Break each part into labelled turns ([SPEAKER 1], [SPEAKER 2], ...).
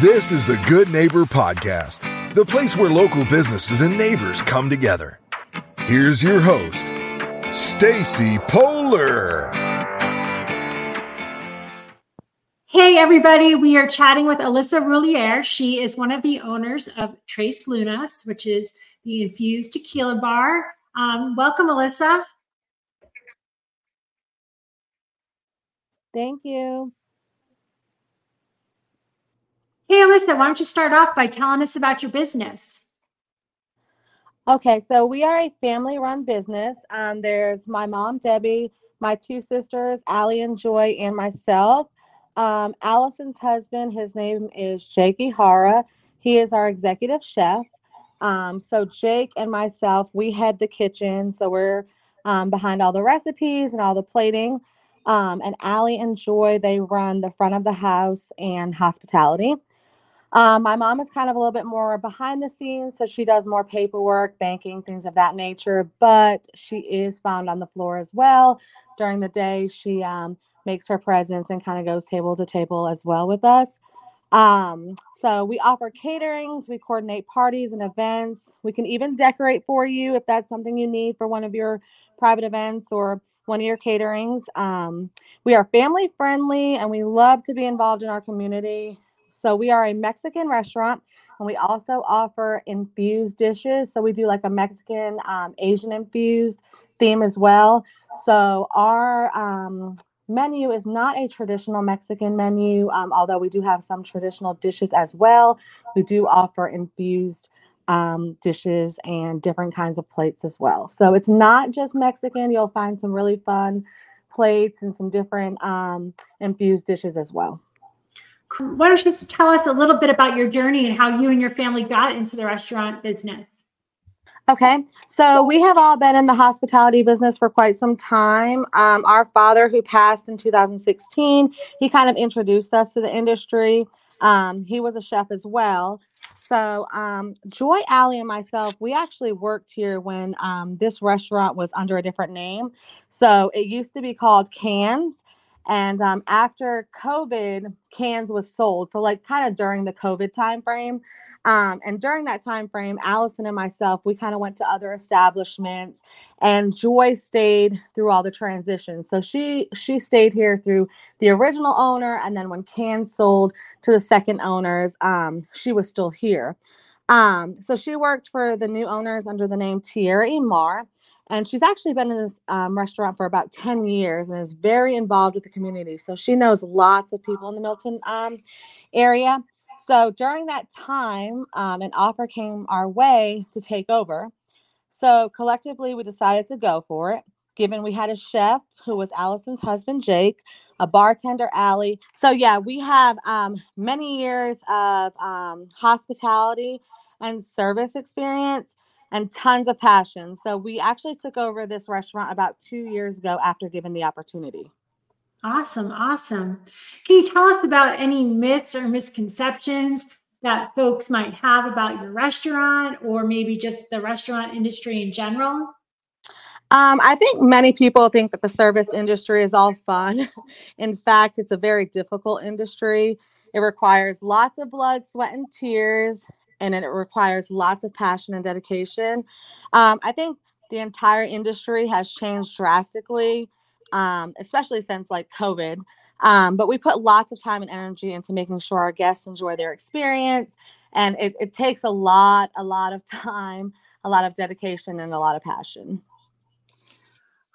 [SPEAKER 1] This is the Good Neighbor Podcast, the place where local businesses and neighbors come together. Here's your host, Stacy Polar.
[SPEAKER 2] Hey, everybody. We are chatting with Alyssa Rouillier. She is one of the owners of Tres Lunas, which is the infused tequila bar. Um, welcome, Alyssa.
[SPEAKER 3] Thank you.
[SPEAKER 2] Hey, Alyssa, why don't you start off by telling us about your business?
[SPEAKER 3] Okay, so we are a family run business. Um, there's my mom, Debbie, my two sisters, Allie and Joy, and myself. Um, Allison's husband, his name is Jake Ihara. He is our executive chef. Um, so Jake and myself, we head the kitchen. So we're um, behind all the recipes and all the plating. Um, and Allie and Joy, they run the front of the house and hospitality. Um, my mom is kind of a little bit more behind the scenes, so she does more paperwork, banking, things of that nature. But she is found on the floor as well during the day. She um, makes her presence and kind of goes table to table as well with us. Um, so we offer caterings, we coordinate parties and events. We can even decorate for you if that's something you need for one of your private events or one of your caterings. Um, we are family friendly and we love to be involved in our community. So we are a Mexican restaurant and we also offer infused dishes. So we do like a Mexican, um, Asian infused theme as well. So our um, menu is not a traditional Mexican menu, um, although we do have some traditional dishes as well. We do offer infused um, dishes and different kinds of plates as well. So it's not just Mexican. You'll find some really fun plates and some different um, infused dishes as well.
[SPEAKER 2] Why don't you just tell us a little bit about your journey and how you and your family got into the restaurant business?
[SPEAKER 3] Okay, so we have all been in the hospitality business for quite some time. Um, our father, who passed in 2016, he kind of introduced us to the industry. Um, he was a chef as well. So, um, Joy Alley and myself, we actually worked here when um, this restaurant was under a different name. So, it used to be called Cans. And um, after COVID, cans was sold. So like kind of during the COVID time frame. Um, and during that time frame, Allison and myself, we kind of went to other establishments, and Joy stayed through all the transitions. So she she stayed here through the original owner, and then when Cans sold to the second owners, um, she was still here. Um, so she worked for the new owners under the name Tierra Imar and she's actually been in this um, restaurant for about 10 years and is very involved with the community. So she knows lots of people in the milton um, area. So during that time um, an offer came our way to take over. So collectively we decided to go for it given we had a chef who was allison's husband jake a bartender Allie. so yeah we have um, many years of um, hospitality and service experience and tons of passion. So we actually took over this restaurant about two years ago after given the opportunity.
[SPEAKER 2] Awesome, awesome. Can you tell us about any myths or misconceptions that folks might have about your restaurant or maybe just the restaurant industry in general?
[SPEAKER 3] Um, I think many people think that the service industry is all fun. in fact, it's a very difficult industry. It requires lots of blood, sweat, and tears and it requires lots of passion and dedication. Um, I think the entire industry has changed drastically, um, especially since like COVID. Um, but we put lots of time and energy into making sure our guests enjoy their experience. And it, it takes a lot, a lot of time, a lot of dedication, and a lot of passion.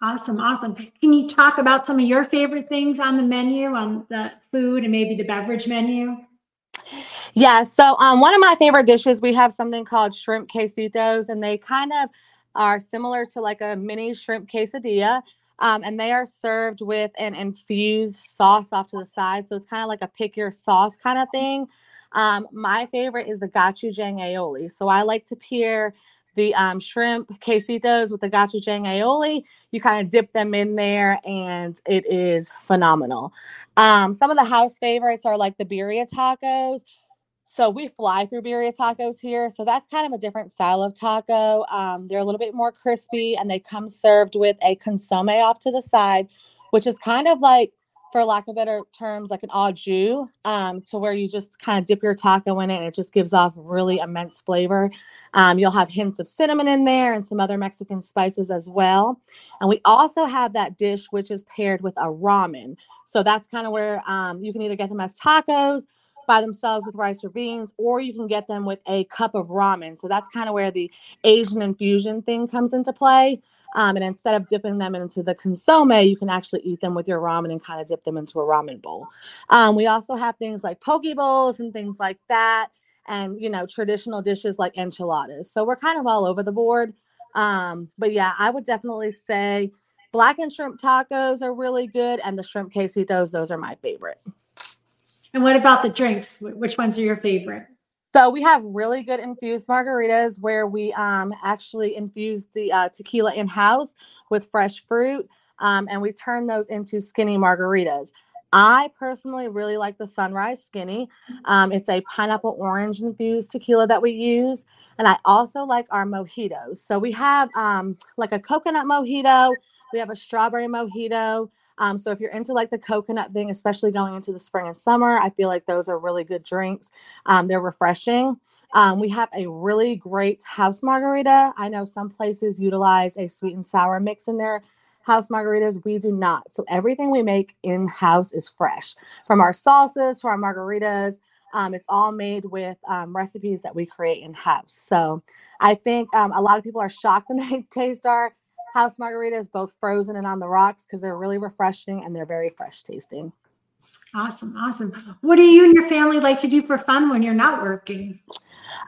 [SPEAKER 2] Awesome, awesome. Can you talk about some of your favorite things on the menu, on the food and maybe the beverage menu?
[SPEAKER 3] Yeah. So um, one of my favorite dishes, we have something called shrimp quesitos, and they kind of are similar to like a mini shrimp quesadilla. Um, and they are served with an infused sauce off to the side. So it's kind of like a pick your sauce kind of thing. Um, my favorite is the gochujang aioli. So I like to pair the um, shrimp quesitos with the gochujang aioli. You kind of dip them in there, and it is phenomenal. Um, some of the house favorites are like the birria tacos. So we fly through birria tacos here. So that's kind of a different style of taco. Um, they're a little bit more crispy and they come served with a consomme off to the side, which is kind of like for lack of better terms, like an au jus, um, to where you just kind of dip your taco in it and it just gives off really immense flavor. Um, you'll have hints of cinnamon in there and some other Mexican spices as well. And we also have that dish which is paired with a ramen. So that's kind of where um, you can either get them as tacos by themselves with rice or beans, or you can get them with a cup of ramen. So that's kind of where the Asian infusion thing comes into play. Um, and instead of dipping them into the consomme, you can actually eat them with your ramen and kind of dip them into a ramen bowl. Um, we also have things like poke bowls and things like that, and you know traditional dishes like enchiladas. So we're kind of all over the board. Um, but yeah, I would definitely say blackened shrimp tacos are really good, and the shrimp quesitos, those are my favorite.
[SPEAKER 2] And what about the drinks? Which ones are your favorite?
[SPEAKER 3] So we have really good infused margaritas where we um, actually infuse the uh, tequila in house with fresh fruit, um, and we turn those into skinny margaritas. I personally really like the Sunrise Skinny. Um, it's a pineapple orange infused tequila that we use, and I also like our mojitos. So we have um, like a coconut mojito, we have a strawberry mojito, um, so if you're into like the coconut thing, especially going into the spring and summer, I feel like those are really good drinks. Um, they're refreshing. Um, we have a really great house margarita. I know some places utilize a sweet and sour mix in their house margaritas. We do not. So everything we make in house is fresh from our sauces to our margaritas. Um, it's all made with um, recipes that we create in house. So I think um, a lot of people are shocked when they taste our house margaritas, both frozen and on the rocks, because they're really refreshing and they're very fresh tasting.
[SPEAKER 2] Awesome, awesome. What do you and your family like to do for fun when you're not working?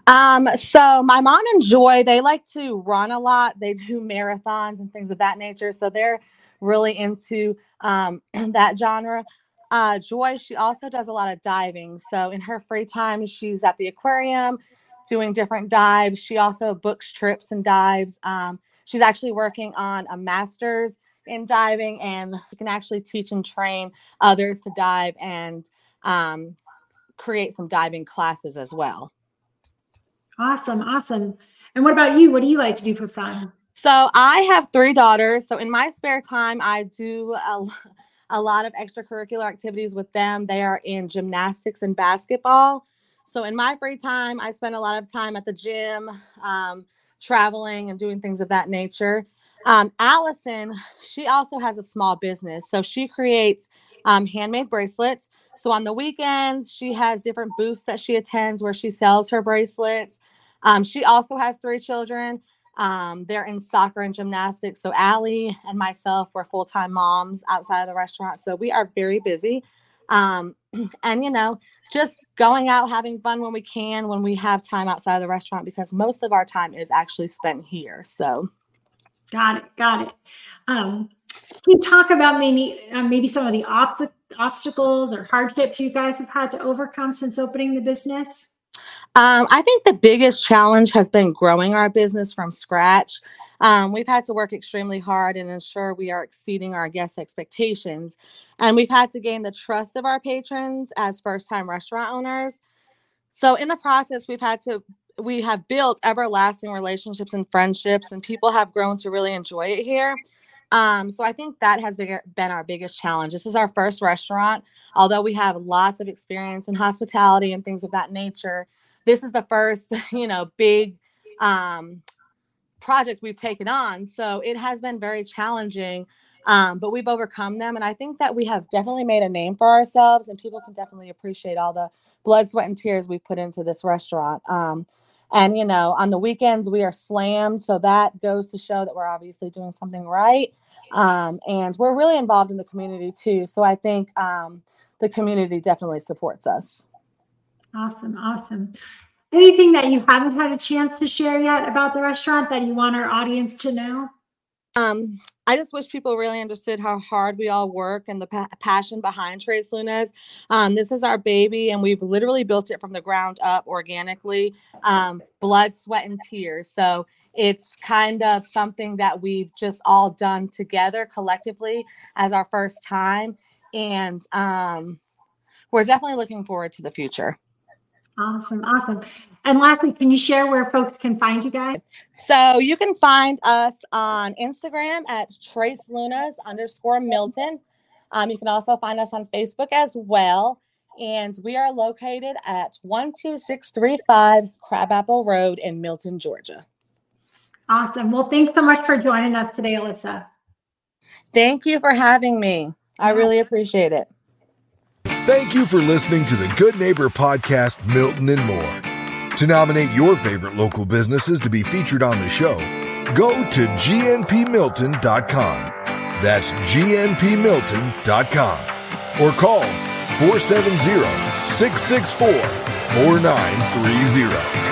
[SPEAKER 3] Um, so my mom and Joy, they like to run a lot. They do marathons and things of that nature. So they're really into um, that genre. Uh, Joy, she also does a lot of diving. So in her free time, she's at the aquarium doing different dives. She also books trips and dives. Um, She's actually working on a master's in diving and she can actually teach and train others to dive and um, create some diving classes as well.
[SPEAKER 2] Awesome. Awesome. And what about you? What do you like to do for fun?
[SPEAKER 3] So I have three daughters. So in my spare time, I do a, a lot of extracurricular activities with them. They are in gymnastics and basketball. So in my free time, I spend a lot of time at the gym, um, traveling and doing things of that nature. Um, Allison, she also has a small business. So she creates um, handmade bracelets. So on the weekends, she has different booths that she attends where she sells her bracelets. Um, she also has three children. Um, they're in soccer and gymnastics. So Allie and myself were full time moms outside of the restaurant. So we are very busy. Um, and, you know, just going out having fun when we can when we have time outside of the restaurant because most of our time is actually spent here so.
[SPEAKER 2] Got it got it. Um, can you talk about maybe uh, maybe some of the obst- obstacles or hardships you guys have had to overcome since opening the business
[SPEAKER 3] um, I think the biggest challenge has been growing our business from scratch. Um, we've had to work extremely hard and ensure we are exceeding our guest expectations. And we've had to gain the trust of our patrons as first time restaurant owners. So, in the process, we've had to we have built everlasting relationships and friendships, and people have grown to really enjoy it here. Um, so I think that has been, our biggest challenge. This is our first restaurant. Although we have lots of experience in hospitality and things of that nature, this is the first, you know, big um, project we've taken on. So it has been very challenging, um, but we've overcome them. And I think that we have definitely made a name for ourselves, and people can definitely appreciate all the blood, sweat, and tears we've put into this restaurant. Um, and, you know, on the weekends, we are slammed. So that goes to show that we're obviously doing something right. Um, and we're really involved in the community too. So I think um, the community definitely supports us.
[SPEAKER 2] Awesome. Awesome. Anything that you haven't had a chance to share yet about the restaurant that you want our audience to know?
[SPEAKER 3] Um, I just wish people really understood how hard we all work and the pa- passion behind Tres Lunas. Um, this is our baby, and we've literally built it from the ground up organically, um, blood, sweat, and tears. So it's kind of something that we've just all done together collectively as our first time. And um, we're definitely looking forward to the future.
[SPEAKER 2] Awesome. Awesome. And lastly, can you share where folks can find you guys?
[SPEAKER 3] So you can find us on Instagram at Tres Lunas underscore Milton. Um, you can also find us on Facebook as well. And we are located at 12635 Crabapple Road in Milton, Georgia.
[SPEAKER 2] Awesome. Well, thanks so much for joining us today, Alyssa.
[SPEAKER 3] Thank you for having me. I really appreciate it.
[SPEAKER 1] Thank you for listening to the Good Neighbor Podcast, Milton and More. To nominate your favorite local businesses to be featured on the show, go to gnpmilton.com. That's gnpmilton.com or call 470-664-4930.